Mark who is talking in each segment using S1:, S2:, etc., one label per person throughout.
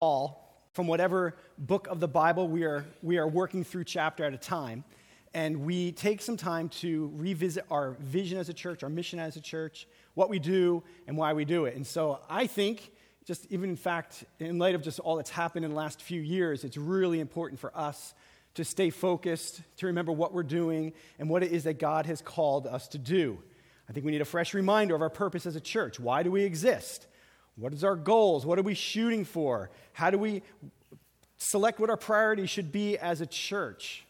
S1: all from whatever book of the Bible we are, we are working through chapter at a time. And we take some time to revisit our vision as a church, our mission as a church, what we do, and why we do it. And so I think, just even in fact, in light of just all that's happened in the last few years, it's really important for us to stay focused, to remember what we're doing, and what it is that God has called us to do. I think we need a fresh reminder of our purpose as a church. Why do we exist? What is our goals? What are we shooting for? How do we select what our priorities should be as a church?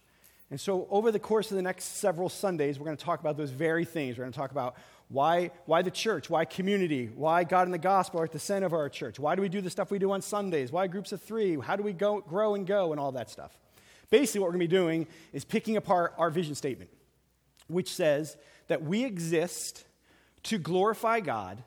S1: And so, over the course of the next several Sundays, we're going to talk about those very things. We're going to talk about why, why the church, why community, why God and the gospel are at the center of our church, why do we do the stuff we do on Sundays, why groups of three, how do we go, grow and go, and all that stuff. Basically, what we're going to be doing is picking apart our vision statement, which says that we exist to glorify God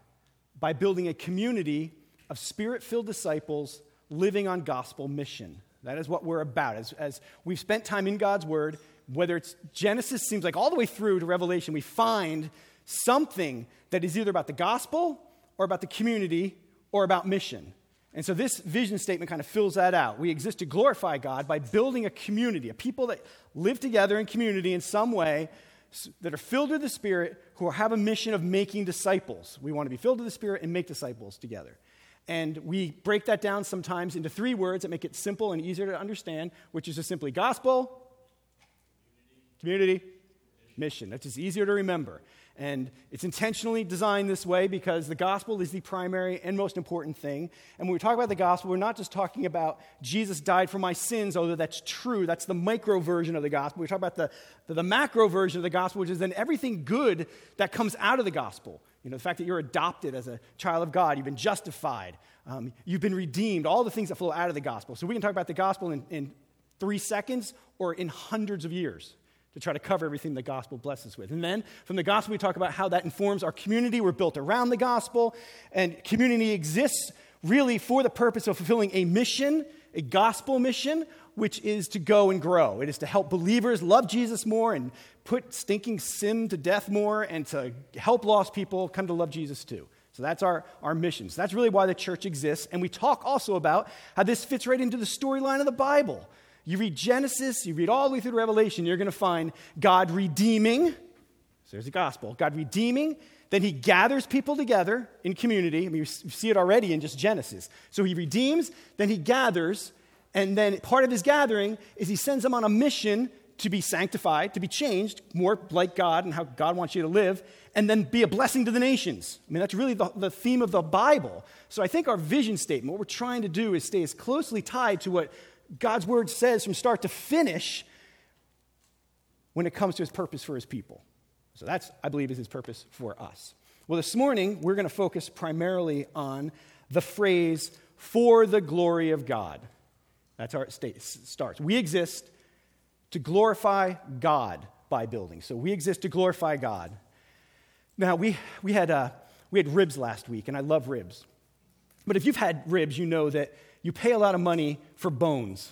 S1: by building a community of spirit filled disciples living on gospel mission. That is what we're about. As, as we've spent time in God's Word, whether it's Genesis, seems like all the way through to Revelation, we find something that is either about the gospel or about the community or about mission. And so this vision statement kind of fills that out. We exist to glorify God by building a community, a people that live together in community in some way that are filled with the Spirit who have a mission of making disciples. We want to be filled with the Spirit and make disciples together. And we break that down sometimes into three words that make it simple and easier to understand, which is just simply gospel, community, mission. That's just easier to remember. And it's intentionally designed this way because the gospel is the primary and most important thing. And when we talk about the gospel, we're not just talking about Jesus died for my sins, although that's true. That's the micro version of the gospel. We talk about the, the, the macro version of the gospel, which is then everything good that comes out of the gospel. You know, the fact that you're adopted as a child of God, you've been justified, um, you've been redeemed, all the things that flow out of the gospel. So we can talk about the gospel in, in three seconds or in hundreds of years to try to cover everything the gospel blesses with. And then from the gospel, we talk about how that informs our community. We're built around the gospel, and community exists really for the purpose of fulfilling a mission, a gospel mission, which is to go and grow. It is to help believers love Jesus more and put stinking sin to death more and to help lost people come to love Jesus too. So that's our, our mission. So that's really why the church exists. And we talk also about how this fits right into the storyline of the Bible. You read Genesis, you read all the way through Revelation, you're going to find God redeeming. So there's the gospel. God redeeming. Then he gathers people together in community. I mean, you see it already in just Genesis. So he redeems, then he gathers, and then part of his gathering is he sends them on a mission to be sanctified, to be changed, more like God and how God wants you to live, and then be a blessing to the nations. I mean, that's really the, the theme of the Bible. So I think our vision statement, what we're trying to do is stay as closely tied to what God's word says from start to finish when it comes to his purpose for his people. So that's, I believe, is his purpose for us. Well, this morning, we're going to focus primarily on the phrase, for the glory of God. That's how it starts. We exist to glorify God by building. So we exist to glorify God. Now, we, we, had, uh, we had ribs last week, and I love ribs. But if you've had ribs, you know that you pay a lot of money for bones,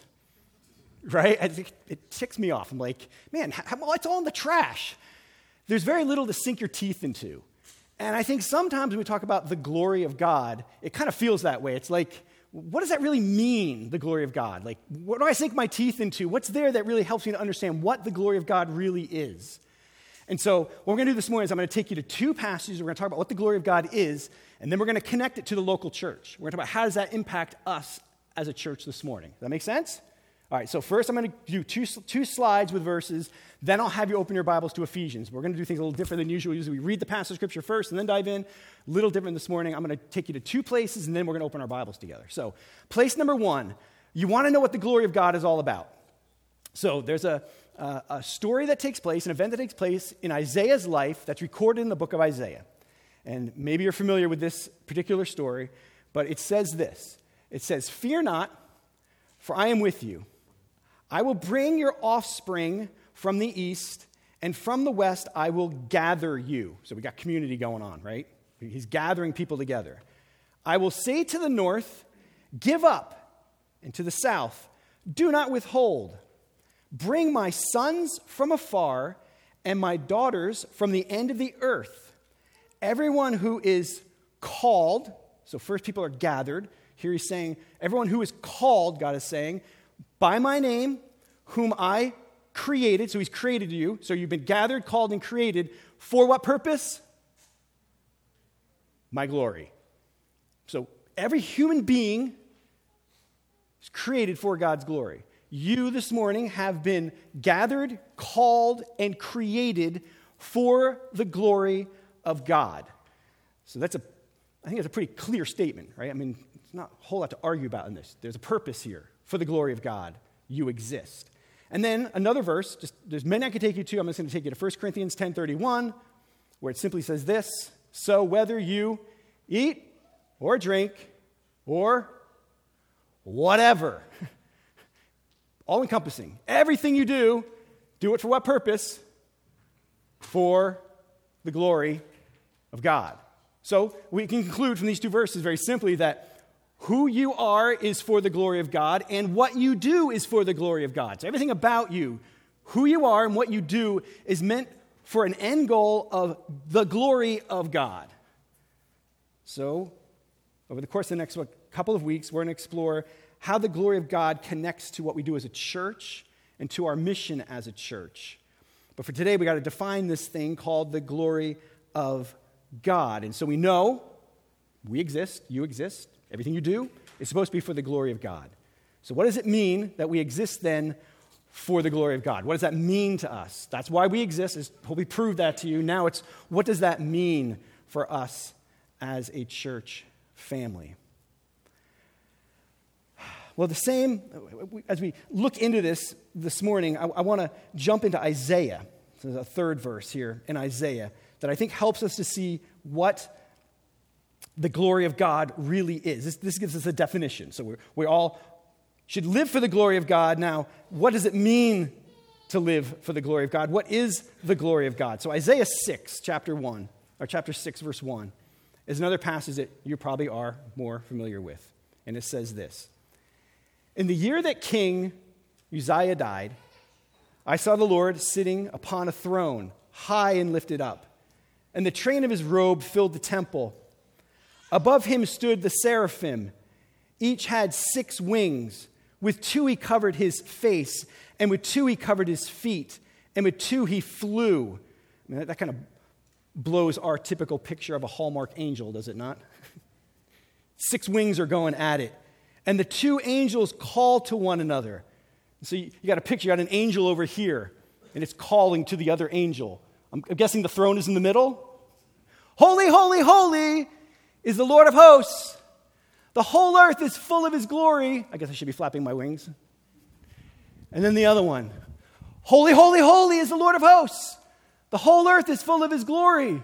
S1: right? It ticks me off. I'm like, man, how, it's all in the trash. There's very little to sink your teeth into. And I think sometimes when we talk about the glory of God, it kind of feels that way. It's like, what does that really mean, the glory of God? Like, what do I sink my teeth into? What's there that really helps me to understand what the glory of God really is? And so, what we're going to do this morning is I'm going to take you to two passages. We're going to talk about what the glory of God is, and then we're going to connect it to the local church. We're going to talk about how does that impact us as a church this morning. Does that make sense? All right, so first I'm going to do two, two slides with verses. Then I'll have you open your Bibles to Ephesians. We're going to do things a little different than usual. Usually we read the passage of Scripture first and then dive in. A little different this morning. I'm going to take you to two places and then we're going to open our Bibles together. So, place number one, you want to know what the glory of God is all about. So, there's a, uh, a story that takes place, an event that takes place in Isaiah's life that's recorded in the book of Isaiah. And maybe you're familiar with this particular story, but it says this It says, Fear not, for I am with you. I will bring your offspring from the east, and from the west I will gather you. So we got community going on, right? He's gathering people together. I will say to the north, Give up, and to the south, Do not withhold. Bring my sons from afar and my daughters from the end of the earth. Everyone who is called, so first people are gathered, Here he's saying, everyone who is called, God is saying, by my name, whom I created. So he's created you. So you've been gathered, called, and created. For what purpose? My glory. So every human being is created for God's glory. You this morning have been gathered, called, and created for the glory of God. So that's a, I think that's a pretty clear statement, right? I mean, it's not a whole lot to argue about in this. There's a purpose here for the glory of God. You exist. And then another verse, just there's many I could take you to. I'm just going to take you to 1 Corinthians 10:31, where it simply says this: So whether you eat or drink or whatever, all encompassing, everything you do, do it for what purpose? For the glory of God. So we can conclude from these two verses very simply that who you are is for the glory of God, and what you do is for the glory of God. So everything about you, who you are and what you do, is meant for an end goal of the glory of God. So, over the course of the next couple of weeks, we're going to explore how the glory of God connects to what we do as a church and to our mission as a church. But for today, we got to define this thing called the glory of God. And so we know we exist, you exist, everything you do is supposed to be for the glory of God. So, what does it mean that we exist then for the glory of God? What does that mean to us? That's why we exist, is hopefully prove that to you. Now, it's what does that mean for us as a church family? Well, the same, as we look into this this morning, I, I want to jump into Isaiah. So there's a third verse here in Isaiah that I think helps us to see what the glory of God really is. This, this gives us a definition. So we all should live for the glory of God. Now, what does it mean to live for the glory of God? What is the glory of God? So Isaiah 6, chapter 1, or chapter 6, verse 1, is another passage that you probably are more familiar with. And it says this In the year that King Uzziah died, I saw the Lord sitting upon a throne, high and lifted up and the train of his robe filled the temple. Above him stood the seraphim. Each had six wings. With two he covered his face, and with two he covered his feet, and with two he flew. I mean, that, that kind of blows our typical picture of a Hallmark angel, does it not? six wings are going at it. And the two angels call to one another. So you, you got a picture, you got an angel over here, and it's calling to the other angel. I'm guessing the throne is in the middle. Holy, holy, holy is the Lord of hosts. The whole earth is full of his glory. I guess I should be flapping my wings. And then the other one Holy, holy, holy is the Lord of hosts. The whole earth is full of his glory.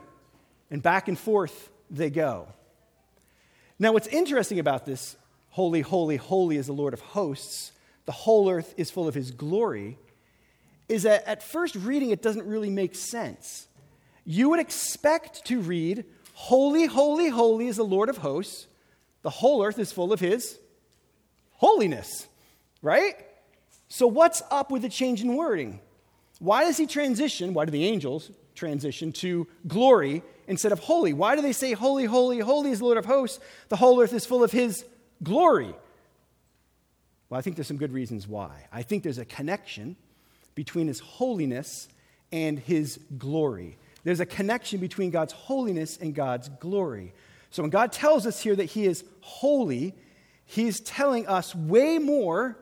S1: And back and forth they go. Now, what's interesting about this, holy, holy, holy is the Lord of hosts, the whole earth is full of his glory, is that at first reading it doesn't really make sense. You would expect to read, Holy, holy, holy is the Lord of hosts. The whole earth is full of his holiness, right? So, what's up with the change in wording? Why does he transition? Why do the angels transition to glory instead of holy? Why do they say, Holy, holy, holy is the Lord of hosts? The whole earth is full of his glory. Well, I think there's some good reasons why. I think there's a connection between his holiness and his glory. There's a connection between God's holiness and God's glory. So when God tells us here that he is holy, he's telling us way more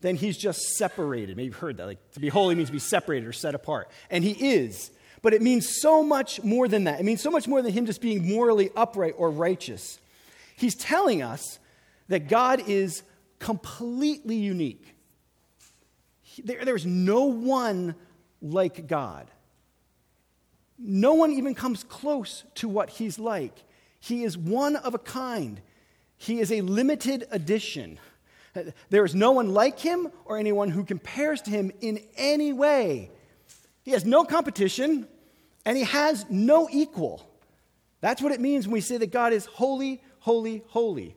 S1: than he's just separated. Maybe you've heard that. Like to be holy means to be separated or set apart. And he is. But it means so much more than that. It means so much more than him just being morally upright or righteous. He's telling us that God is completely unique. There, there's no one like God. No one even comes close to what he's like. He is one of a kind. He is a limited edition. There is no one like him or anyone who compares to him in any way. He has no competition and he has no equal. That's what it means when we say that God is holy, holy, holy.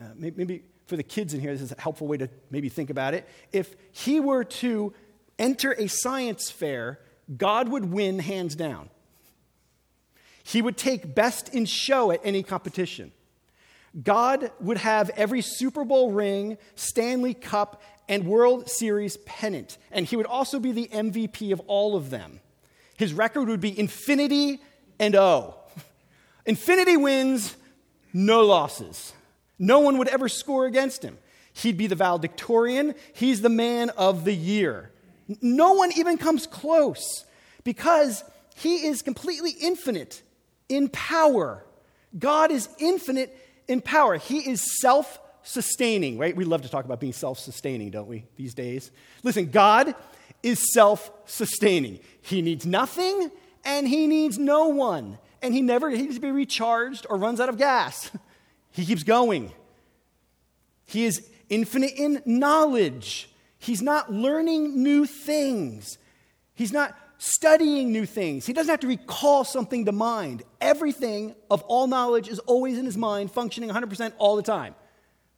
S1: Uh, maybe for the kids in here, this is a helpful way to maybe think about it. If he were to enter a science fair, God would win hands down. He would take best in show at any competition. God would have every Super Bowl ring, Stanley Cup, and World Series pennant, and he would also be the MVP of all of them. His record would be infinity and O. Infinity wins, no losses. No one would ever score against him. He'd be the valedictorian, he's the man of the year. No one even comes close because he is completely infinite in power. God is infinite in power. He is self sustaining, right? We love to talk about being self sustaining, don't we, these days? Listen, God is self sustaining. He needs nothing and he needs no one. And he never needs to be recharged or runs out of gas. He keeps going. He is infinite in knowledge. He's not learning new things. He's not studying new things. He doesn't have to recall something to mind. Everything of all knowledge is always in his mind, functioning 100% all the time.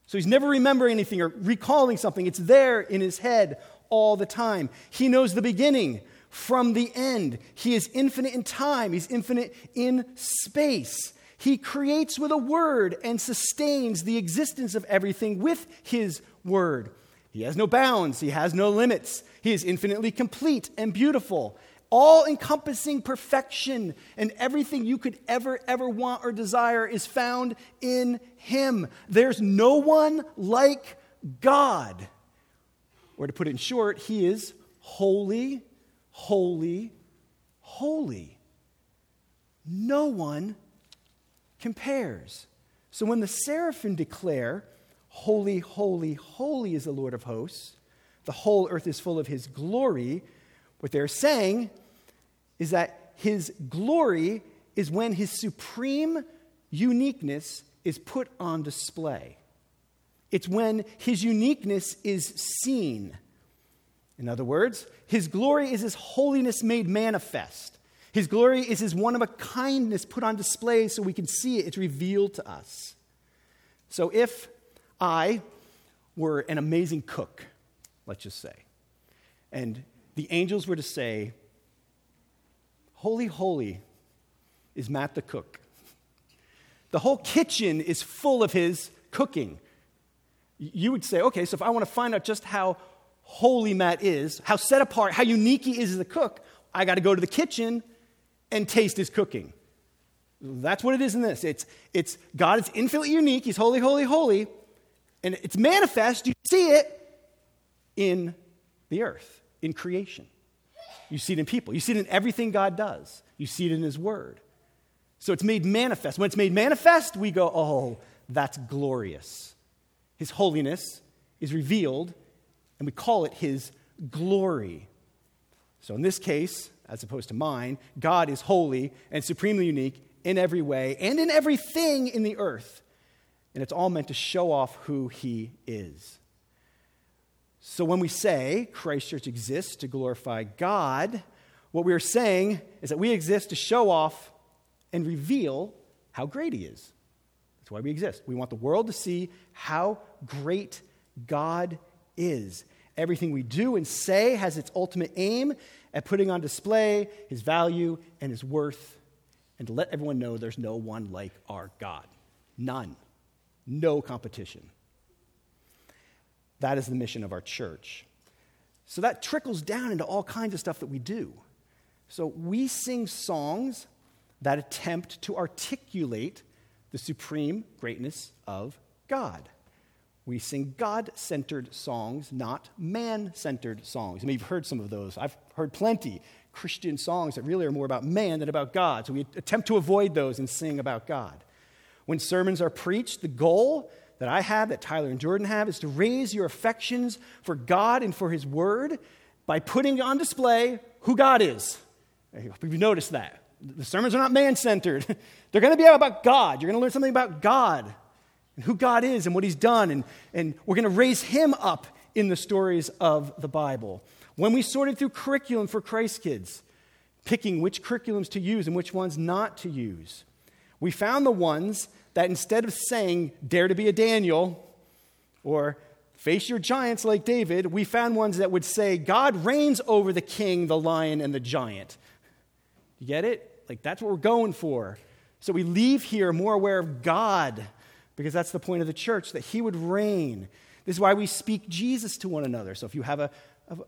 S1: So he's never remembering anything or recalling something. It's there in his head all the time. He knows the beginning from the end. He is infinite in time, he's infinite in space. He creates with a word and sustains the existence of everything with his word. He has no bounds, he has no limits. He is infinitely complete and beautiful all encompassing perfection and everything you could ever, ever want or desire is found in Him. There's no one like God. Or to put it in short, He is holy, holy, holy. No one compares. So when the seraphim declare, Holy, holy, holy is the Lord of hosts, the whole earth is full of His glory, what they're saying is that his glory is when his supreme uniqueness is put on display. It's when his uniqueness is seen. In other words, his glory is his holiness made manifest. His glory is his one of a kindness put on display so we can see it. It's revealed to us. So if I were an amazing cook, let's just say, and the angels were to say, Holy, holy is Matt the cook. The whole kitchen is full of his cooking. You would say, okay, so if I want to find out just how holy Matt is, how set apart, how unique he is as a cook, I got to go to the kitchen and taste his cooking. That's what it is in this. It's, it's God is infinitely unique. He's holy, holy, holy. And it's manifest. You see it in the earth, in creation. You see it in people. You see it in everything God does. You see it in His Word. So it's made manifest. When it's made manifest, we go, oh, that's glorious. His holiness is revealed, and we call it His glory. So in this case, as opposed to mine, God is holy and supremely unique in every way and in everything in the earth. And it's all meant to show off who He is. So when we say Christ Church exists to glorify God, what we are saying is that we exist to show off and reveal how great He is. That's why we exist. We want the world to see how great God is. Everything we do and say has its ultimate aim at putting on display His value and His worth, and to let everyone know there's no one like our God. None. No competition. That is the mission of our church. So that trickles down into all kinds of stuff that we do. So we sing songs that attempt to articulate the supreme greatness of God. We sing God centered songs, not man centered songs. I mean, you've heard some of those. I've heard plenty Christian songs that really are more about man than about God. So we attempt to avoid those and sing about God. When sermons are preached, the goal that I have, that Tyler and Jordan have, is to raise your affections for God and for His Word by putting on display who God is. You've noticed that. The sermons are not man centered, they're going to be about God. You're going to learn something about God and who God is and what He's done, and, and we're going to raise Him up in the stories of the Bible. When we sorted through curriculum for Christ kids, picking which curriculums to use and which ones not to use, we found the ones that instead of saying, dare to be a Daniel, or face your giants like David, we found ones that would say, God reigns over the king, the lion, and the giant. You get it? Like, that's what we're going for. So we leave here more aware of God because that's the point of the church, that he would reign. This is why we speak Jesus to one another. So if you have a,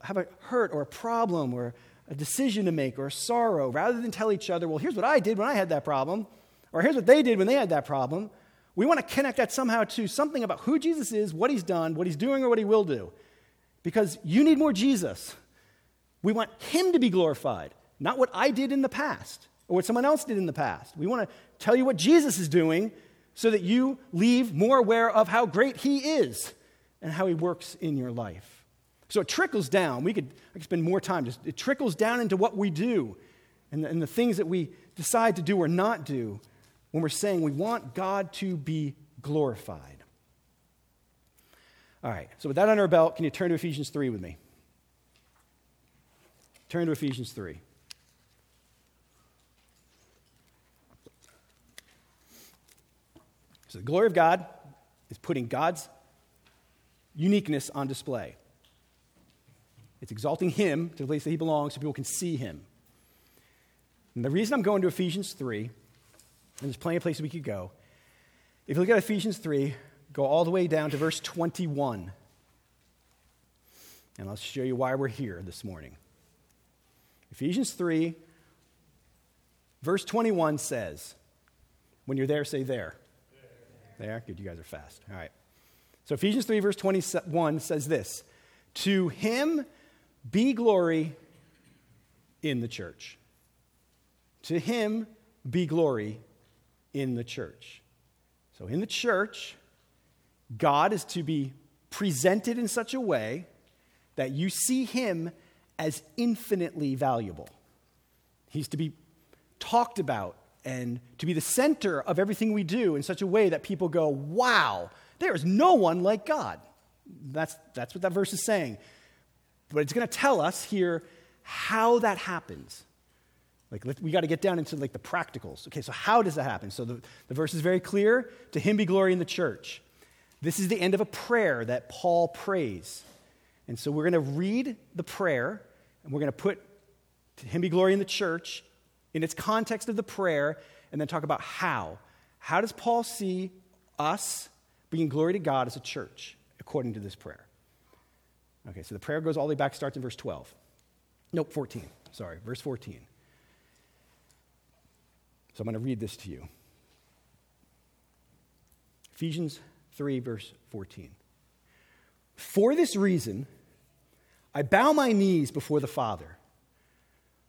S1: have a hurt or a problem or a decision to make or a sorrow, rather than tell each other, well, here's what I did when I had that problem, or here's what they did when they had that problem, we want to connect that somehow to something about who Jesus is, what he's done, what he's doing, or what he will do. Because you need more Jesus. We want him to be glorified, not what I did in the past or what someone else did in the past. We want to tell you what Jesus is doing so that you leave more aware of how great he is and how he works in your life. So it trickles down. We could, I could spend more time. Just, it trickles down into what we do and the, and the things that we decide to do or not do when we're saying we want God to be glorified. All right, so with that on our belt, can you turn to Ephesians 3 with me? Turn to Ephesians 3. So, the glory of God is putting God's uniqueness on display. It's exalting Him to the place that He belongs so people can see Him. And the reason I'm going to Ephesians 3, and there's plenty of places we could go, if you look at Ephesians 3, go all the way down to verse 21. And I'll show you why we're here this morning. Ephesians 3, verse 21 says, when you're there, say there. There? Good, you guys are fast. All right. So Ephesians 3, verse 21 says this To him be glory in the church. To him be glory in the church. So in the church, God is to be presented in such a way that you see him as infinitely valuable. He's to be talked about and to be the center of everything we do in such a way that people go, wow, there is no one like God. That's, that's what that verse is saying. But it's going to tell us here how that happens. Like, we got to get down into like the practicals. Okay, so how does that happen? So the, the verse is very clear. To him be glory in the church. This is the end of a prayer that Paul prays. And so we're going to read the prayer, and we're going to put to him be glory in the church in its context of the prayer, and then talk about how. How does Paul see us bringing glory to God as a church according to this prayer? Okay, so the prayer goes all the way back, starts in verse 12. Nope, 14. Sorry, verse 14. So I'm going to read this to you. Ephesians 3, verse 14. For this reason, I bow my knees before the Father,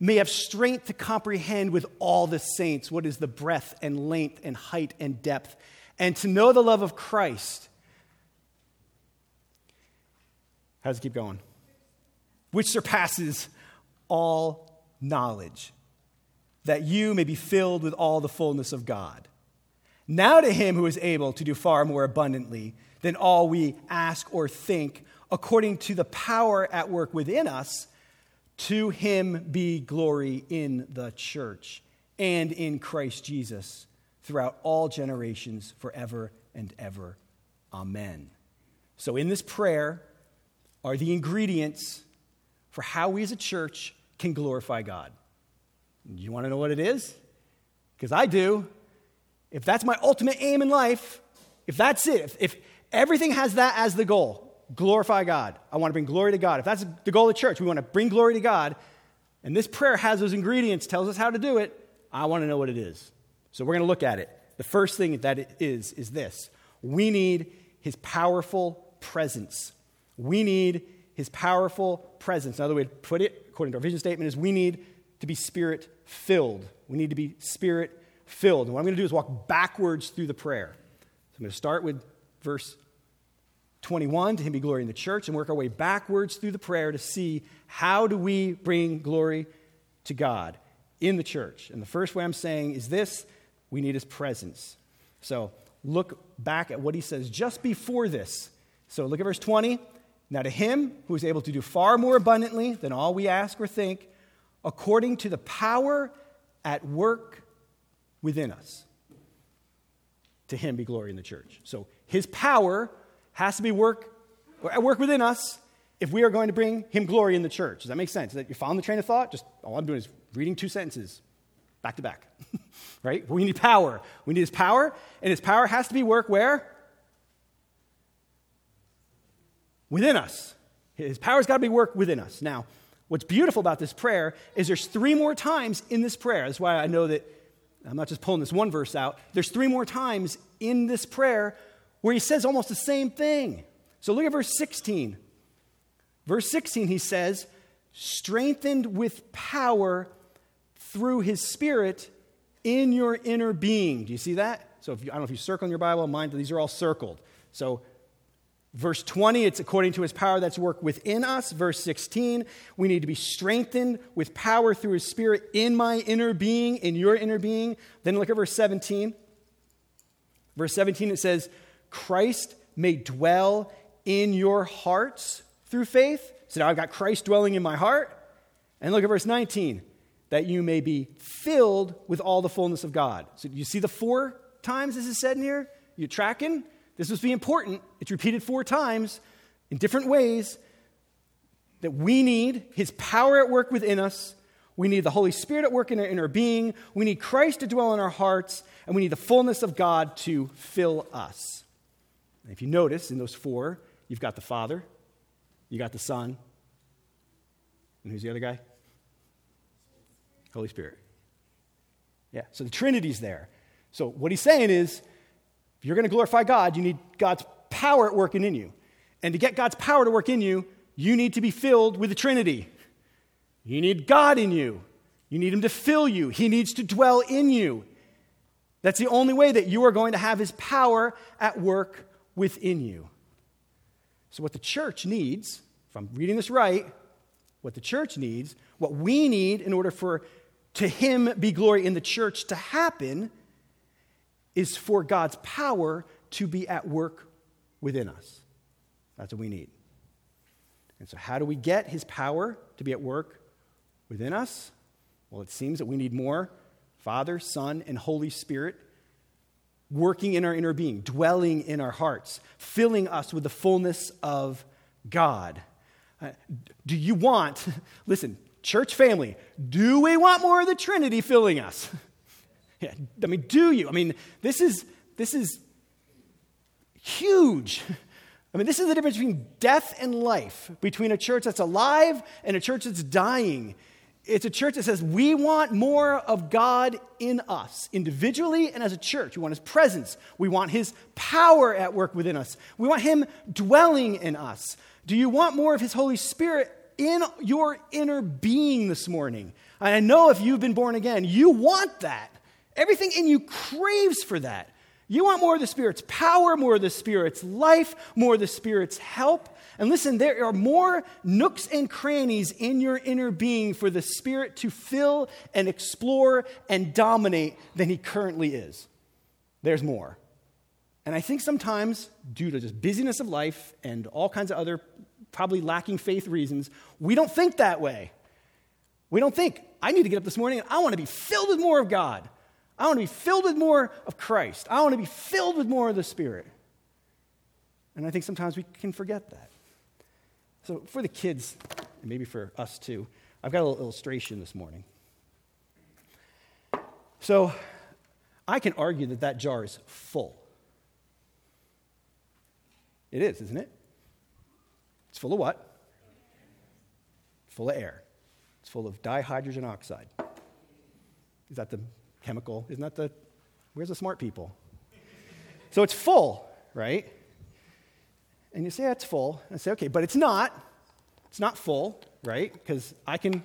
S1: may have strength to comprehend with all the saints what is the breadth and length and height and depth, and to know the love of Christ. How does it keep going? Which surpasses all knowledge, that you may be filled with all the fullness of God. Now to him who is able to do far more abundantly than all we ask or think, according to the power at work within us, to him be glory in the church and in Christ Jesus throughout all generations, forever and ever. Amen. So, in this prayer are the ingredients for how we as a church can glorify God. You want to know what it is? Because I do. If that's my ultimate aim in life, if that's it, if, if everything has that as the goal, glorify God. I want to bring glory to God. If that's the goal of the church, we want to bring glory to God, and this prayer has those ingredients, tells us how to do it, I want to know what it is. So we're going to look at it. The first thing that it is is this we need his powerful presence. We need his powerful presence. Another way to put it, according to our vision statement, is we need to be spirit filled. We need to be spirit filled. And what I'm going to do is walk backwards through the prayer. So I'm going to start with verse 21, to him be glory in the church, and work our way backwards through the prayer to see how do we bring glory to God in the church. And the first way I'm saying is this we need his presence. So look back at what he says just before this. So look at verse 20. Now, to him who is able to do far more abundantly than all we ask or think, according to the power at work within us, to him be glory in the church. So, his power has to be work, at work within us if we are going to bring him glory in the church. Does that make sense? That you found the train of thought? Just all I'm doing is reading two sentences back to back. right? We need power. We need his power, and his power has to be work where? Within us. His power's got to be work within us. Now, what's beautiful about this prayer is there's three more times in this prayer. That's why I know that I'm not just pulling this one verse out. There's three more times in this prayer where he says almost the same thing. So look at verse 16. Verse 16, he says, strengthened with power through his spirit in your inner being. Do you see that? So if you, I don't know if you circle in your Bible, mine, these are all circled. So verse 20, it's according to his power that's worked within us. Verse 16, we need to be strengthened with power through his spirit in my inner being, in your inner being. Then look at verse 17. Verse 17, it says, Christ may dwell in your hearts through faith. So now I've got Christ dwelling in my heart. And look at verse 19, that you may be filled with all the fullness of God. So you see the four times this is said in here? You tracking? This must be important. It's repeated four times in different ways that we need His power at work within us. We need the Holy Spirit at work in our inner being. We need Christ to dwell in our hearts. And we need the fullness of God to fill us. And if you notice in those four, you've got the Father, you got the Son. And who's the other guy? Holy Spirit. Yeah, so the Trinity's there. So what he's saying is if you're going to glorify God, you need God's power at working in you. And to get God's power to work in you, you need to be filled with the Trinity. You need God in you. You need Him to fill you. He needs to dwell in you. That's the only way that you are going to have His power at work within you. So, what the church needs, if I'm reading this right, what the church needs, what we need in order for to Him be glory in the church to happen, is for God's power to be at work within us. That's what we need. And so, how do we get His power to be at work within us? Well, it seems that we need more Father, Son, and Holy Spirit working in our inner being, dwelling in our hearts, filling us with the fullness of God. Uh, do you want, listen, church family, do we want more of the Trinity filling us? yeah, I mean, do you? I mean, this is, this is huge. I mean, this is the difference between death and life, between a church that's alive and a church that's dying. It's a church that says we want more of God in us, individually and as a church. We want His presence. We want His power at work within us. We want Him dwelling in us. Do you want more of His Holy Spirit in your inner being this morning? And I know if you've been born again, you want that. Everything in you craves for that. You want more of the Spirit's power, more of the Spirit's life, more of the Spirit's help. And listen, there are more nooks and crannies in your inner being for the Spirit to fill and explore and dominate than He currently is. There's more. And I think sometimes, due to just busyness of life and all kinds of other probably lacking faith reasons, we don't think that way. We don't think, I need to get up this morning and I want to be filled with more of God. I want to be filled with more of Christ. I want to be filled with more of the Spirit. And I think sometimes we can forget that. So, for the kids, and maybe for us too, I've got a little illustration this morning. So, I can argue that that jar is full. It is, isn't it? It's full of what? Full of air. It's full of dihydrogen oxide. Is that the chemical? Isn't that the. Where's the smart people? So it's full, right? And you say, yeah, it's full. I say, okay, but it's not. It's not full, right? Because I can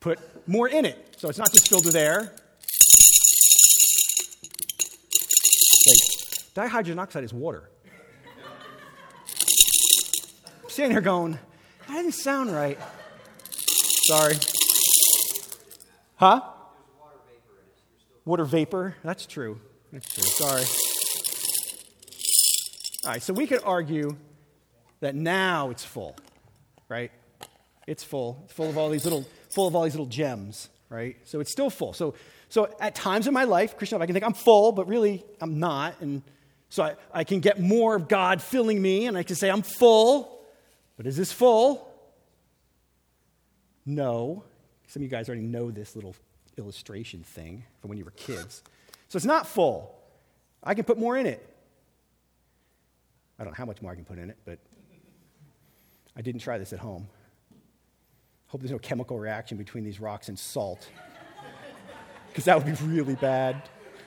S1: put more in it. So it's not just filled with air. Like, dihydrogen oxide is water. I'm sitting here going, that didn't sound right. Sorry. Huh? Water vapor. That's true. That's true. Sorry. All right, so we could argue that now it's full, right? It's full. It's full of all these little, full of all these little gems, right? So it's still full. So, so at times in my life, Christian, I can think I'm full, but really I'm not. And so I, I can get more of God filling me, and I can say I'm full. But is this full? No. Some of you guys already know this little illustration thing from when you were kids. So it's not full. I can put more in it. I don't know how much more I can put in it, but I didn't try this at home. Hope there's no chemical reaction between these rocks and salt, because that would be really bad.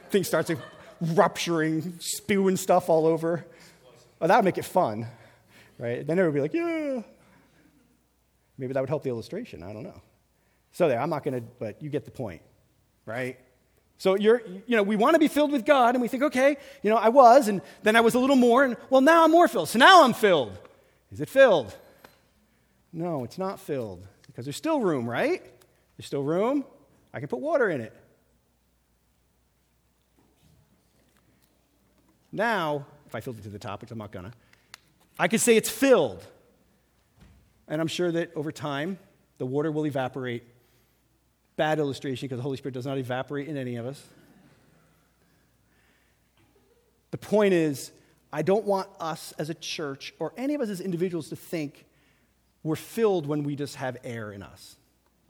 S1: Thing starts rupturing, spewing stuff all over. Oh, that would make it fun, right? Then everybody would be like, yeah. Maybe that would help the illustration. I don't know. So there, I'm not going to, but you get the point, right? So you're, you know, we want to be filled with God, and we think, okay, you know, I was, and then I was a little more, and well, now I'm more filled. So now I'm filled. Is it filled? No, it's not filled because there's still room, right? There's still room. I can put water in it. Now, if I filled it to the top, which I'm not gonna, I could say it's filled. And I'm sure that over time, the water will evaporate Bad illustration because the Holy Spirit does not evaporate in any of us. The point is, I don't want us as a church or any of us as individuals to think we're filled when we just have air in us.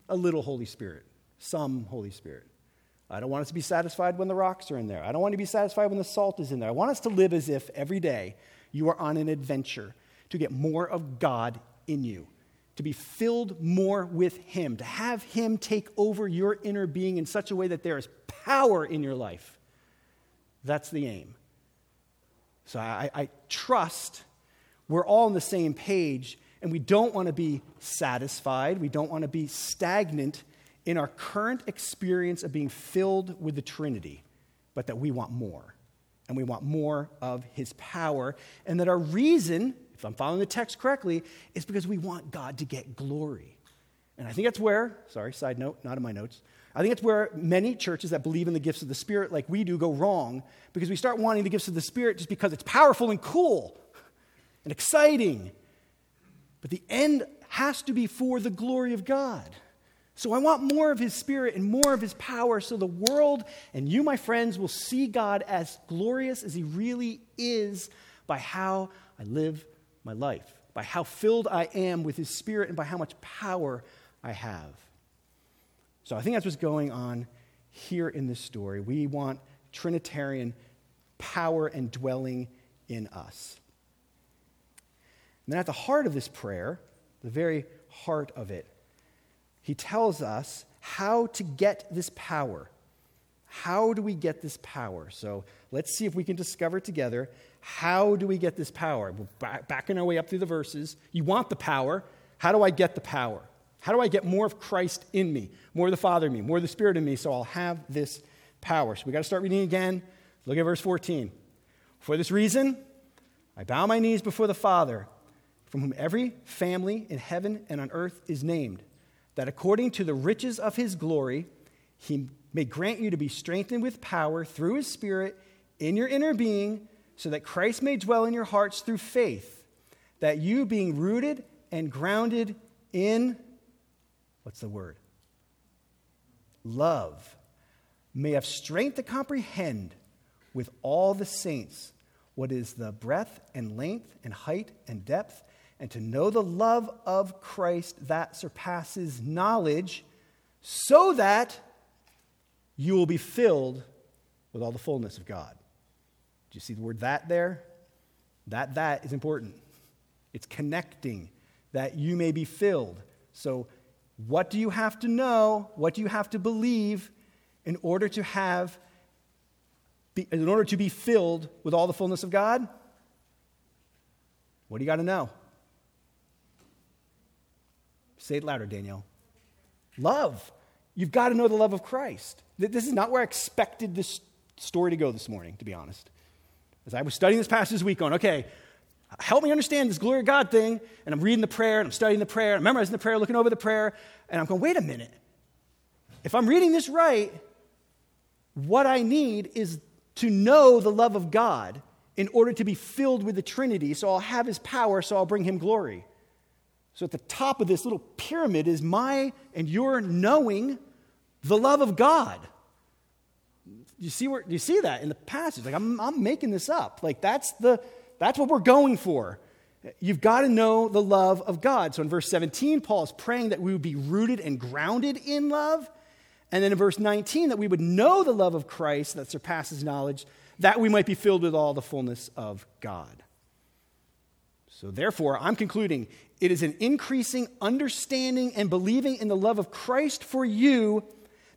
S1: A little Holy Spirit, some Holy Spirit. I don't want us to be satisfied when the rocks are in there. I don't want to be satisfied when the salt is in there. I want us to live as if every day you are on an adventure to get more of God in you to be filled more with Him, to have Him take over your inner being in such a way that there is power in your life. That's the aim. So I, I trust we're all on the same page, and we don't want to be satisfied. We don't want to be stagnant in our current experience of being filled with the Trinity, but that we want more. And we want more of His power, and that our reason if I'm following the text correctly, is because we want God to get glory. And I think that's where, sorry, side note, not in my notes. I think it's where many churches that believe in the gifts of the Spirit, like we do, go wrong because we start wanting the gifts of the Spirit just because it's powerful and cool and exciting. But the end has to be for the glory of God. So I want more of His Spirit and more of His power so the world and you, my friends, will see God as glorious as He really is by how I live my life, by how filled I am with His Spirit, and by how much power I have. So I think that's what's going on here in this story. We want Trinitarian power and dwelling in us. And then at the heart of this prayer, the very heart of it, he tells us how to get this power. How do we get this power? So let's see if we can discover together how do we get this power? We're backing our way up through the verses. You want the power. How do I get the power? How do I get more of Christ in me, more of the Father in me, more of the Spirit in me, so I'll have this power? So we got to start reading again. Look at verse 14. For this reason, I bow my knees before the Father, from whom every family in heaven and on earth is named, that according to the riches of his glory, he may grant you to be strengthened with power through his Spirit in your inner being so that Christ may dwell in your hearts through faith, that you, being rooted and grounded in, what's the word? Love, may have strength to comprehend with all the saints what is the breadth and length and height and depth, and to know the love of Christ that surpasses knowledge, so that you will be filled with all the fullness of God. Do you see the word that there? That, that is important. It's connecting, that you may be filled. So, what do you have to know? What do you have to believe in order to have, in order to be filled with all the fullness of God? What do you got to know? Say it louder, Daniel. Love. You've got to know the love of Christ. This is not where I expected this story to go this morning, to be honest. As I was studying this passage this week, going, okay, help me understand this glory of God thing. And I'm reading the prayer, and I'm studying the prayer, I'm memorizing the prayer, looking over the prayer, and I'm going, wait a minute. If I'm reading this right, what I need is to know the love of God in order to be filled with the Trinity. So I'll have his power, so I'll bring him glory. So at the top of this little pyramid is my and your knowing the love of God. You see where you see that in the passage? Like I'm, I'm making this up. Like that's the that's what we're going for. You've got to know the love of God. So in verse 17, Paul is praying that we would be rooted and grounded in love. And then in verse 19, that we would know the love of Christ that surpasses knowledge, that we might be filled with all the fullness of God. So therefore, I'm concluding it is an increasing understanding and believing in the love of Christ for you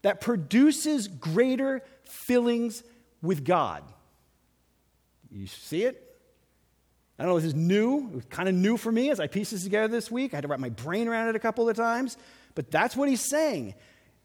S1: that produces greater fillings with God. You see it? I don't know, this is new. It was kind of new for me as I pieced this together this week. I had to wrap my brain around it a couple of times. But that's what he's saying.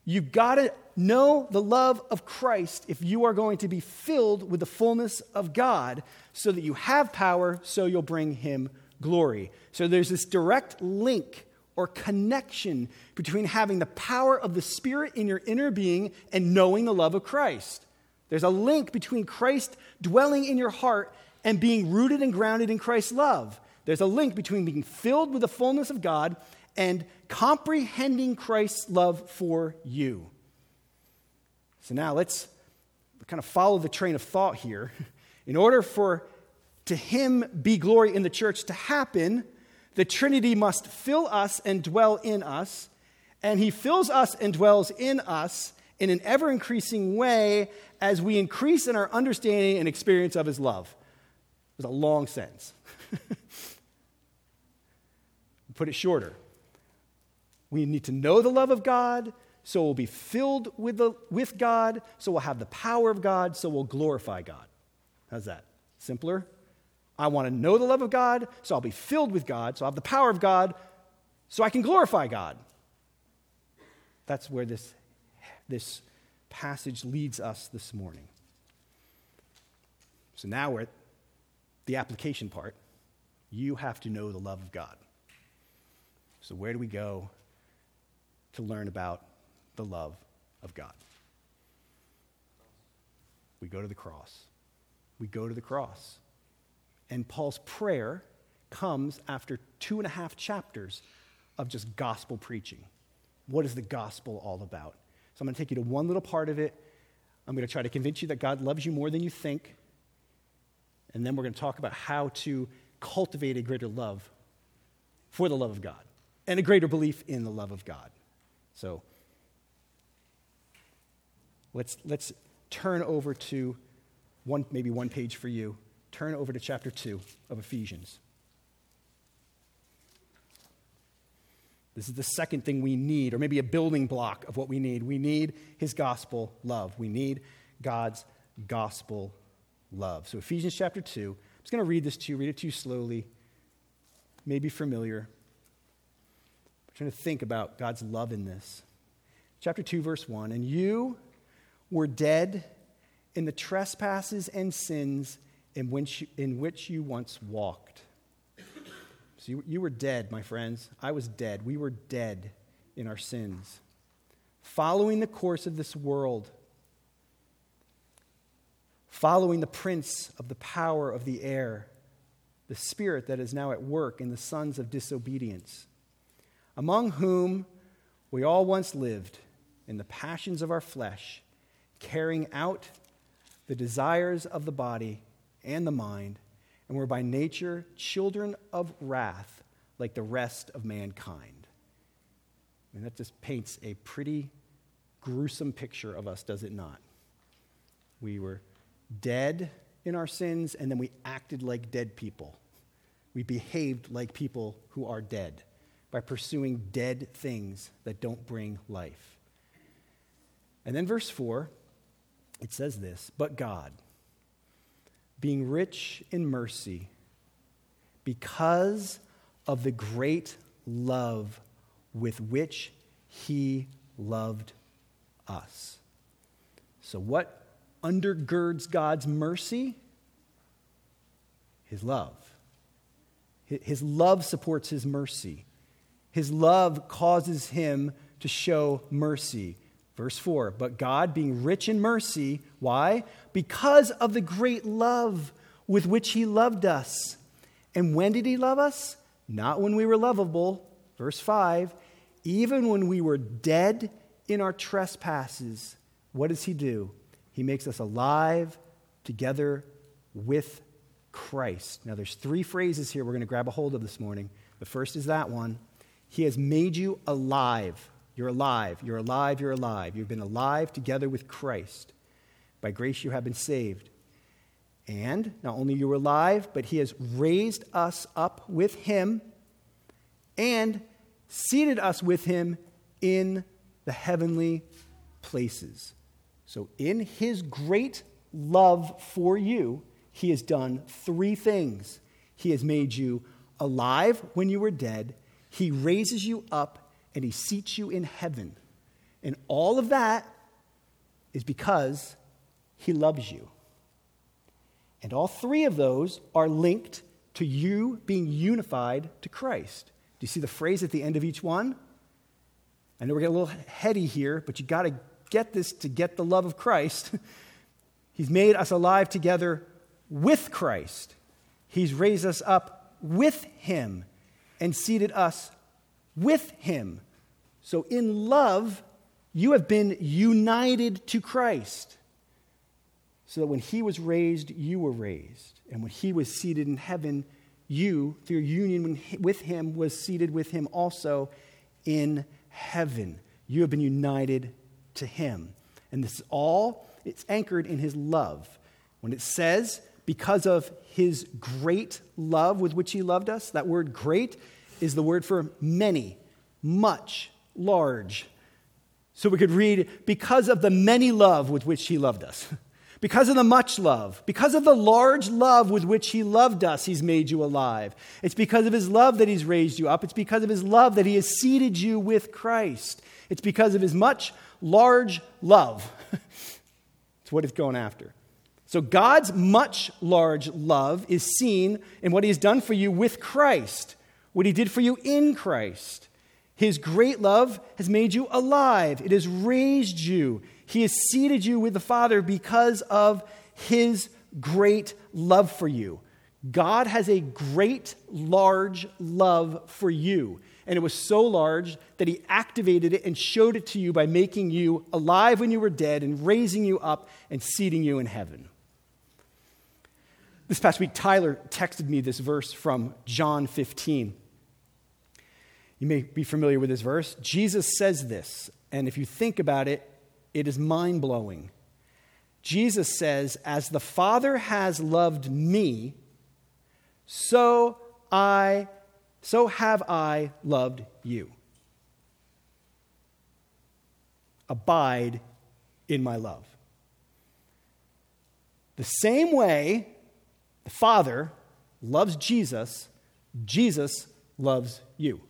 S1: You've got to know the love of Christ if you are going to be filled with the fullness of God so that you have power, so you'll bring him glory. So there's this direct link or connection between having the power of the Spirit in your inner being and knowing the love of Christ. There's a link between Christ dwelling in your heart and being rooted and grounded in Christ's love. There's a link between being filled with the fullness of God and comprehending Christ's love for you. So now let's kind of follow the train of thought here. In order for to him be glory in the church to happen, the Trinity must fill us and dwell in us, and he fills us and dwells in us in an ever increasing way as we increase in our understanding and experience of his love. It was a long sentence. Put it shorter. We need to know the love of God, so we'll be filled with, the, with God, so we'll have the power of God, so we'll glorify God. How's that? Simpler? I want to know the love of God, so I'll be filled with God, so I'll have the power of God, so I can glorify God. That's where this, this passage leads us this morning. So now we're at the application part. You have to know the love of God. So, where do we go to learn about the love of God? We go to the cross. We go to the cross. And Paul's prayer comes after two and a half chapters of just gospel preaching. What is the gospel all about? So I'm going to take you to one little part of it. I'm going to try to convince you that God loves you more than you think. And then we're going to talk about how to cultivate a greater love for the love of God and a greater belief in the love of God. So let's, let's turn over to one, maybe one page for you turn over to chapter 2 of Ephesians. This is the second thing we need, or maybe a building block of what we need. We need his gospel love. We need God's gospel love. So, Ephesians chapter 2, I'm just going to read this to you, read it to you slowly, maybe familiar. I'm trying to think about God's love in this. Chapter 2, verse 1 And you were dead in the trespasses and sins in which, in which you once walked. So you, you were dead, my friends. I was dead. We were dead in our sins, following the course of this world, following the prince of the power of the air, the spirit that is now at work in the sons of disobedience, among whom we all once lived in the passions of our flesh, carrying out the desires of the body and the mind, and we're by nature children of wrath like the rest of mankind. And that just paints a pretty gruesome picture of us, does it not? We were dead in our sins, and then we acted like dead people. We behaved like people who are dead by pursuing dead things that don't bring life. And then, verse 4, it says this But God, being rich in mercy because of the great love with which he loved us. So, what undergirds God's mercy? His love. His love supports his mercy. His love causes him to show mercy. Verse 4 But God, being rich in mercy, why? Because of the great love with which he loved us. And when did he love us? Not when we were lovable. Verse 5 even when we were dead in our trespasses, what does he do? He makes us alive together with Christ. Now, there's three phrases here we're going to grab a hold of this morning. The first is that one He has made you alive. You're alive. You're alive. You're alive. You've been alive together with Christ. By grace, you have been saved. And not only you are alive, but He has raised us up with Him and seated us with Him in the heavenly places. So, in His great love for you, he has done three things. He has made you alive when you were dead, He raises you up, and He seats you in heaven. And all of that is because He loves you. And all three of those are linked to you being unified to Christ. Do you see the phrase at the end of each one? I know we're getting a little heady here, but you got to get this to get the love of Christ. He's made us alive together with Christ. He's raised us up with Him and seated us with Him. So in love, you have been united to Christ. So that when He was raised, you were raised. And when He was seated in heaven, you, through union with Him, was seated with Him also in heaven. You have been united to Him. And this is all, it's anchored in His love. When it says because of his great love with which he loved us. That word great is the word for many, much, large. So we could read, because of the many love with which he loved us. Because of the much love, because of the large love with which he loved us, he's made you alive. It's because of his love that he's raised you up. It's because of his love that he has seated you with Christ. It's because of his much, large love. it's what it's going after. So, God's much large love is seen in what He has done for you with Christ, what He did for you in Christ. His great love has made you alive, it has raised you. He has seated you with the Father because of His great love for you. God has a great, large love for you. And it was so large that he activated it and showed it to you by making you alive when you were dead and raising you up and seating you in heaven. This past week, Tyler texted me this verse from John 15. You may be familiar with this verse. Jesus says this, and if you think about it, it is mind blowing. Jesus says, As the Father has loved me, so I so have I loved you. Abide in my love. The same way the Father loves Jesus, Jesus loves you.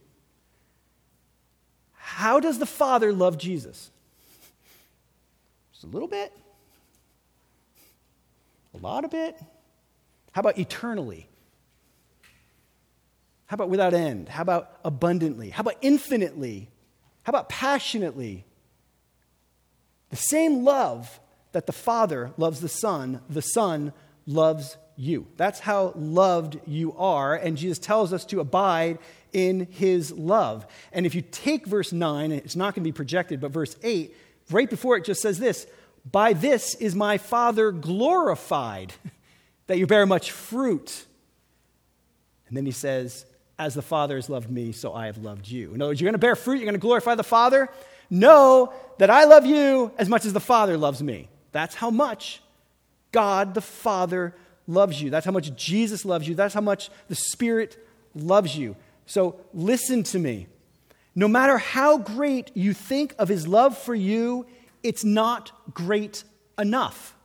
S1: How does the Father love Jesus? Just a little bit? A lot of it? How about eternally? How about without end? How about abundantly? How about infinitely? How about passionately? The same love that the Father loves the Son, the Son loves you. That's how loved you are. And Jesus tells us to abide in his love. And if you take verse 9, it's not going to be projected, but verse 8, right before it just says this By this is my Father glorified, that you bear much fruit. And then he says, As the Father has loved me, so I have loved you. In other words, you're going to bear fruit, you're going to glorify the Father. Know that I love you as much as the Father loves me. That's how much God the Father loves you. That's how much Jesus loves you. That's how much the Spirit loves you. So listen to me. No matter how great you think of his love for you, it's not great enough.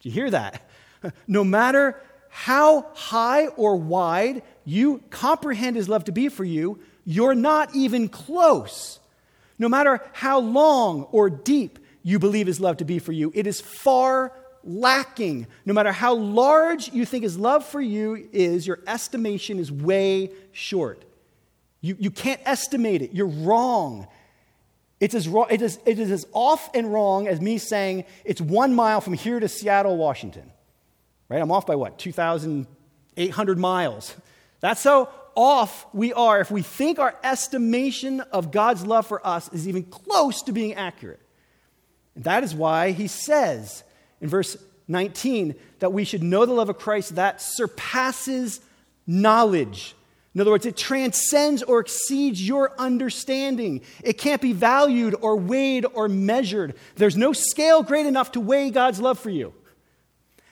S1: Do you hear that? No matter how high or wide you comprehend his love to be for you, you're not even close. No matter how long or deep you believe his love to be for you, it is far lacking. No matter how large you think his love for you is, your estimation is way short. You, you can't estimate it. You're wrong. It's as, wrong, it, is, it is as off and wrong as me saying it's one mile from here to Seattle, Washington. right? I'm off by what, 2,800 miles. That's how off we are if we think our estimation of God's love for us is even close to being accurate. And that is why he says in verse 19 that we should know the love of Christ that surpasses knowledge. In other words, it transcends or exceeds your understanding. It can't be valued or weighed or measured. There's no scale great enough to weigh God's love for you.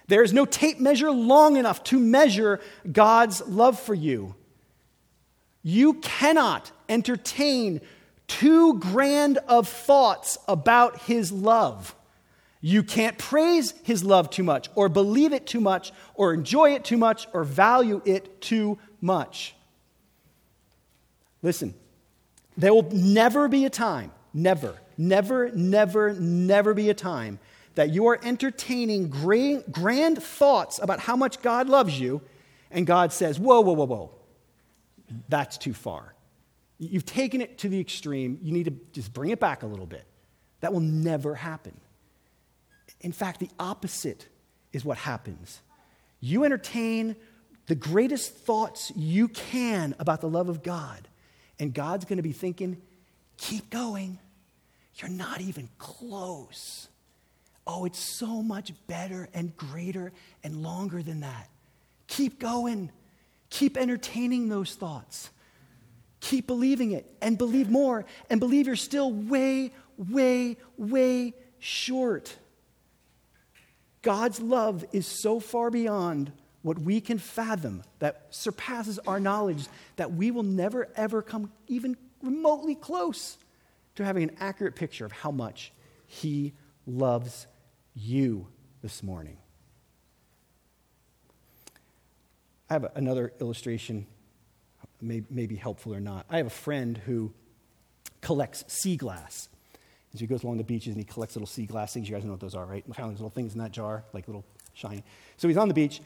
S1: There is no tape measure long enough to measure God's love for you. You cannot entertain too grand of thoughts about His love. You can't praise his love too much, or believe it too much, or enjoy it too much, or value it too much. Listen, there will never be a time, never, never, never, never be a time that you are entertaining grand, grand thoughts about how much God loves you, and God says, Whoa, whoa, whoa, whoa, that's too far. You've taken it to the extreme. You need to just bring it back a little bit. That will never happen. In fact, the opposite is what happens. You entertain the greatest thoughts you can about the love of God, and God's going to be thinking, keep going. You're not even close. Oh, it's so much better and greater and longer than that. Keep going. Keep entertaining those thoughts. Keep believing it and believe more and believe you're still way, way, way short. God's love is so far beyond what we can fathom that surpasses our knowledge that we will never, ever come even remotely close to having an accurate picture of how much He loves you this morning. I have another illustration, may, may be helpful or not. I have a friend who collects sea glass. As he goes along the beaches and he collects little sea glass things. You guys know what those are, right? Kind of little things in that jar, like little shiny. So he's on the beach,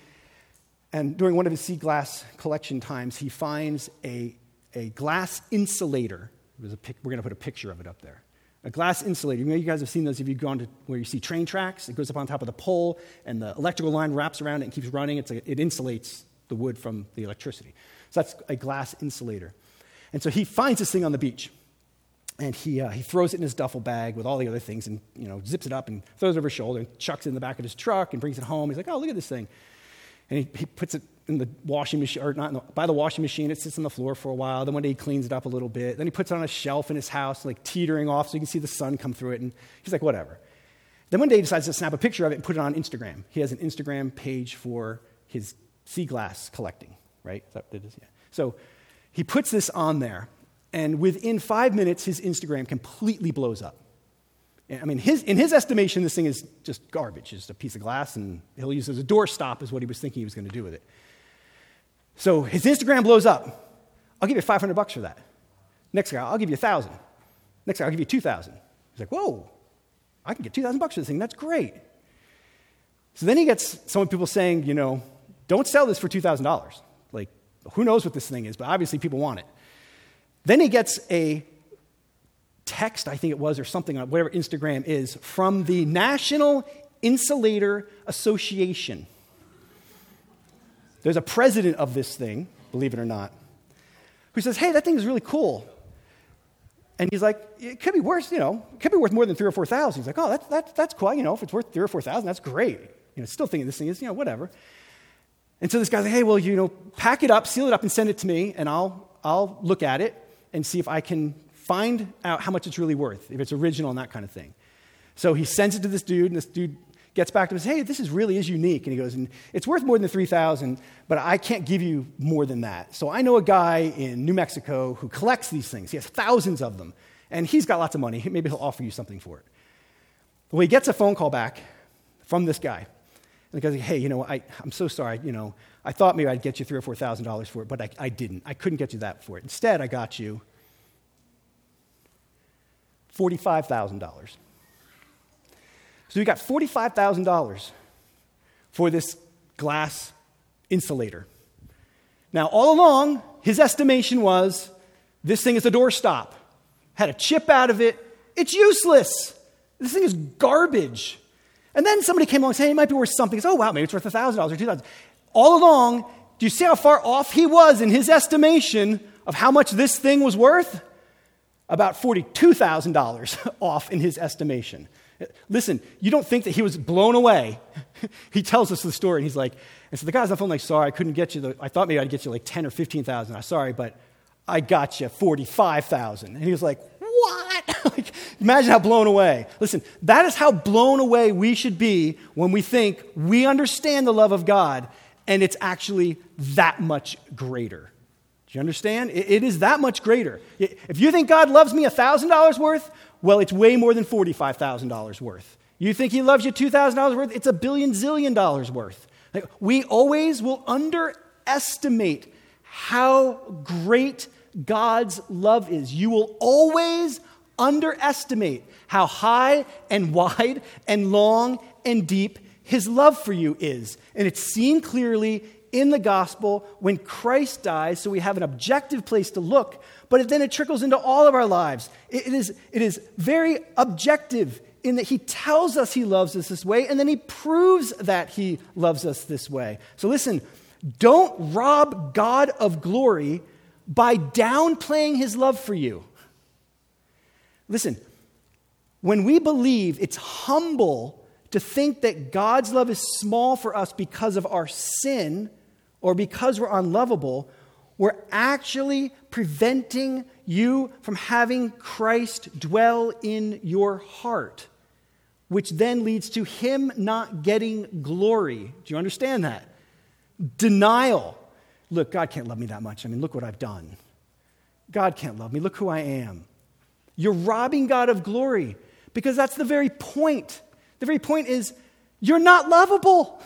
S1: and during one of his sea glass collection times, he finds a, a glass insulator. A pic, we're going to put a picture of it up there. A glass insulator. You know, you guys have seen those if you've gone to where you see train tracks. It goes up on top of the pole, and the electrical line wraps around it and keeps running. It's a, it insulates the wood from the electricity. So that's a glass insulator. And so he finds this thing on the beach and he, uh, he throws it in his duffel bag with all the other things and you know zips it up and throws it over his shoulder and chucks it in the back of his truck and brings it home he's like oh look at this thing and he, he puts it in the washing machine or not the, by the washing machine it sits on the floor for a while then one day he cleans it up a little bit then he puts it on a shelf in his house like teetering off so you can see the sun come through it and he's like whatever then one day he decides to snap a picture of it and put it on instagram he has an instagram page for his sea glass collecting right is that what it is? Yeah. so he puts this on there and within five minutes, his Instagram completely blows up. I mean, his, in his estimation, this thing is just garbage. It's just a piece of glass, and he'll use it as a doorstop, is what he was thinking he was going to do with it. So his Instagram blows up. I'll give you 500 bucks for that. Next guy, I'll give you 1,000. Next guy, I'll give you 2,000. He's like, whoa, I can get 2,000 bucks for this thing. That's great. So then he gets some people saying, you know, don't sell this for $2,000. Like, who knows what this thing is, but obviously people want it. Then he gets a text, I think it was, or something, uh, whatever Instagram is, from the National Insulator Association. There's a president of this thing, believe it or not, who says, Hey, that thing is really cool. And he's like, It could be worth, you know, it could be worth more than three or 4,000. He's like, Oh, that's, that's, that's cool. You know, if it's worth three or 4,000, that's great. You know, still thinking this thing is, you know, whatever. And so this guy's like, Hey, well, you know, pack it up, seal it up, and send it to me, and I'll, I'll look at it and see if I can find out how much it's really worth, if it's original and that kind of thing. So he sends it to this dude, and this dude gets back to him and says, Hey, this is really is unique. And he goes, and It's worth more than 3000 but I can't give you more than that. So I know a guy in New Mexico who collects these things. He has thousands of them, and he's got lots of money. Maybe he'll offer you something for it. Well, he gets a phone call back from this guy. And the guy's like, Hey, you know, I, I'm so sorry. You know, I thought maybe I'd get you three or four thousand dollars for it, but I, I didn't. I couldn't get you that for it. Instead, I got you forty-five thousand dollars. So you got forty-five thousand dollars for this glass insulator. Now, all along, his estimation was this thing is a doorstop. Had a chip out of it. It's useless. This thing is garbage. And then somebody came along saying it might be worth something. Says, oh, wow, maybe it's worth $1,000 or $2,000. All along, do you see how far off he was in his estimation of how much this thing was worth? About $42,000 off in his estimation. Listen, you don't think that he was blown away. he tells us the story, and he's like, and so the guy's on the phone like, sorry, I couldn't get you. The, I thought maybe I'd get you like 10 or 15,000. I'm sorry, but I got you 45,000. And he was like, what? like, imagine how blown away. Listen, that is how blown away we should be when we think we understand the love of God and it's actually that much greater. Do you understand? it, it is that much greater. If you think God loves me $1,000 worth, well, it's way more than $45,000 worth. You think he loves you $2,000 worth? It's a billion zillion dollars worth. Like, we always will underestimate how great God's love is. You will always underestimate how high and wide and long and deep his love for you is. And it's seen clearly in the gospel when Christ dies, so we have an objective place to look, but then it trickles into all of our lives. It is, it is very objective in that he tells us he loves us this way, and then he proves that he loves us this way. So listen, don't rob God of glory by downplaying his love for you. Listen, when we believe, it's humble to think that God's love is small for us because of our sin or because we're unlovable, we're actually preventing you from having Christ dwell in your heart, which then leads to Him not getting glory. Do you understand that? Denial. Look, God can't love me that much. I mean, look what I've done. God can't love me. Look who I am. You're robbing God of glory because that's the very point. The very point is you're not lovable.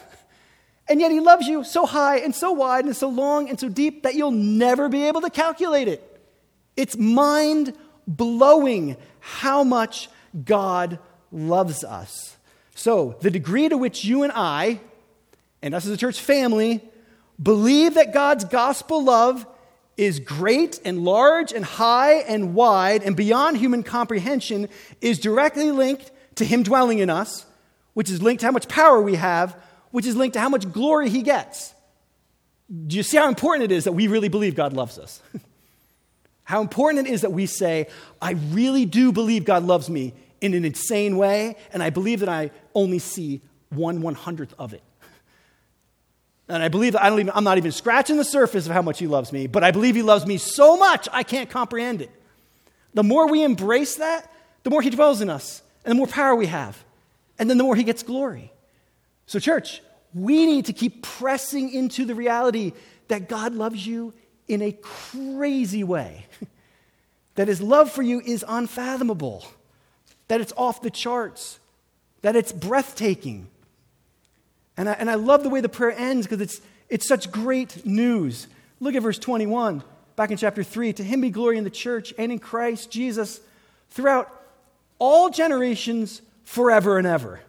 S1: And yet he loves you so high and so wide and so long and so deep that you'll never be able to calculate it. It's mind blowing how much God loves us. So, the degree to which you and I, and us as a church family, believe that God's gospel love is great and large and high and wide and beyond human comprehension is directly linked to Him dwelling in us, which is linked to how much power we have, which is linked to how much glory He gets. Do you see how important it is that we really believe God loves us? how important it is that we say, I really do believe God loves me in an insane way, and I believe that I only see one one hundredth of it. And I believe that I don't even, I'm not even scratching the surface of how much he loves me, but I believe he loves me so much I can't comprehend it. The more we embrace that, the more he dwells in us, and the more power we have, and then the more he gets glory. So, church, we need to keep pressing into the reality that God loves you in a crazy way, that his love for you is unfathomable, that it's off the charts, that it's breathtaking. And I, and I love the way the prayer ends because it's, it's such great news. Look at verse 21, back in chapter 3. To him be glory in the church and in Christ Jesus throughout all generations, forever and ever.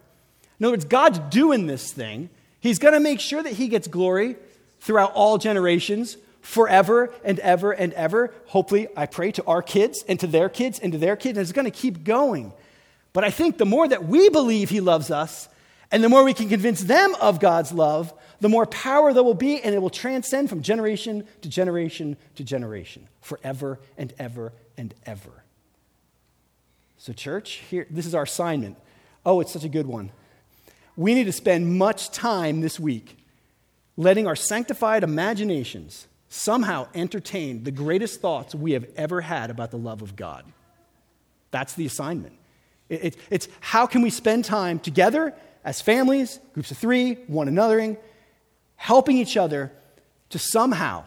S1: In other words, God's doing this thing. He's going to make sure that he gets glory throughout all generations, forever and ever and ever. Hopefully, I pray to our kids and to their kids and to their kids, and it's going to keep going. But I think the more that we believe he loves us, and the more we can convince them of God's love, the more power there will be, and it will transcend from generation to generation to generation, forever and ever and ever. So, church, here, this is our assignment. Oh, it's such a good one. We need to spend much time this week letting our sanctified imaginations somehow entertain the greatest thoughts we have ever had about the love of God. That's the assignment. It, it, it's how can we spend time together as families, groups of three, one anothering, helping each other to somehow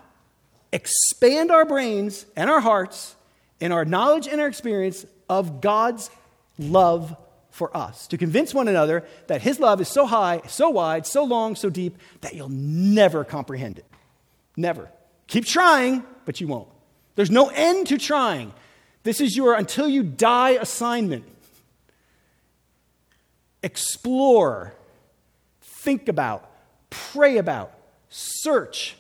S1: expand our brains and our hearts and our knowledge and our experience of God's love for us. To convince one another that His love is so high, so wide, so long, so deep that you'll never comprehend it. Never. Keep trying, but you won't. There's no end to trying. This is your until you die assignment explore, think about, pray about, search,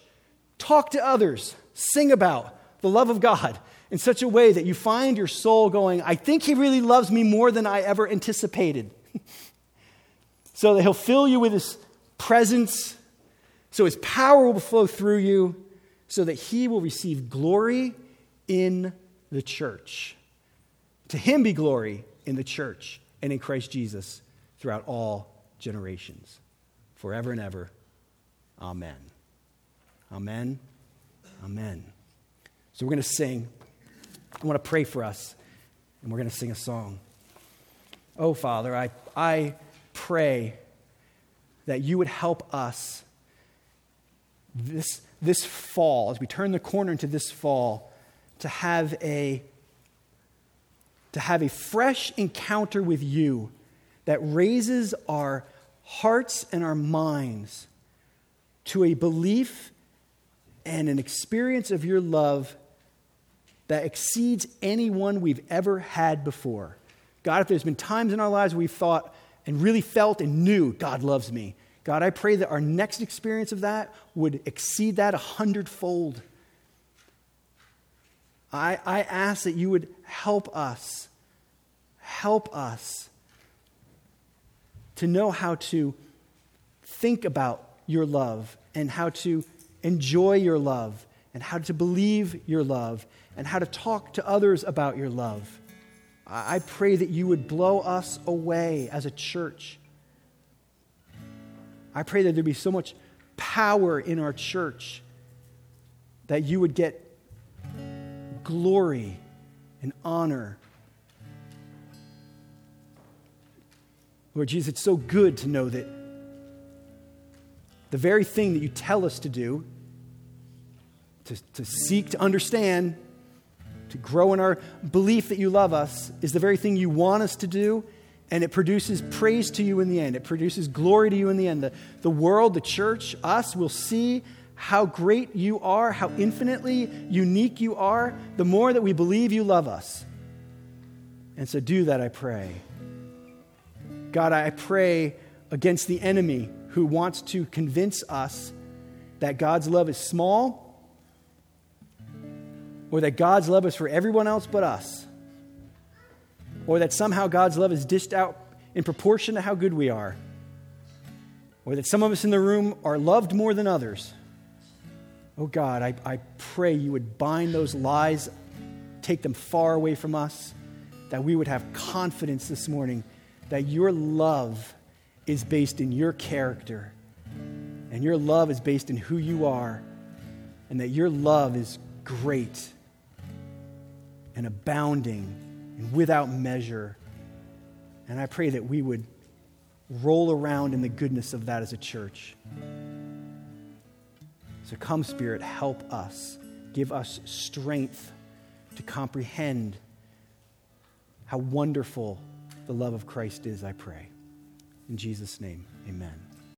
S1: talk to others, sing about the love of God in such a way that you find your soul going, I think He really loves me more than I ever anticipated. so that He'll fill you with His presence, so His power will flow through you, so that He will receive glory in the church. To Him be glory in the church and in Christ Jesus throughout all generations, forever and ever. Amen. Amen. Amen. So we're going to sing. I want to pray for us, and we're going to sing a song. Oh, Father, I, I pray that you would help us this, this fall, as we turn the corner into this fall, to have a to have a fresh encounter with you that raises our hearts and our minds to a belief and an experience of your love that exceeds anyone we've ever had before. God, if there's been times in our lives we've thought and really felt and knew God loves me, God, I pray that our next experience of that would exceed that a hundredfold. I, I ask that you would help us, help us to know how to think about your love and how to enjoy your love and how to believe your love and how to talk to others about your love. I pray that you would blow us away as a church. I pray that there'd be so much power in our church that you would get glory and honor. Lord Jesus, it's so good to know that the very thing that you tell us to do, to, to seek to understand, to grow in our belief that you love us, is the very thing you want us to do, and it produces praise to you in the end. It produces glory to you in the end. The, the world, the church, us will see how great you are, how infinitely unique you are, the more that we believe you love us. And so do that, I pray. God, I pray against the enemy who wants to convince us that God's love is small or that God's love is for everyone else but us, or that somehow God's love is dished out in proportion to how good we are, or that some of us in the room are loved more than others. Oh God, I, I pray you would bind those lies, take them far away from us, that we would have confidence this morning that your love is based in your character, and your love is based in who you are, and that your love is great and abounding and without measure. And I pray that we would roll around in the goodness of that as a church. So come, Spirit, help us. Give us strength to comprehend how wonderful the love of Christ is, I pray. In Jesus' name, amen.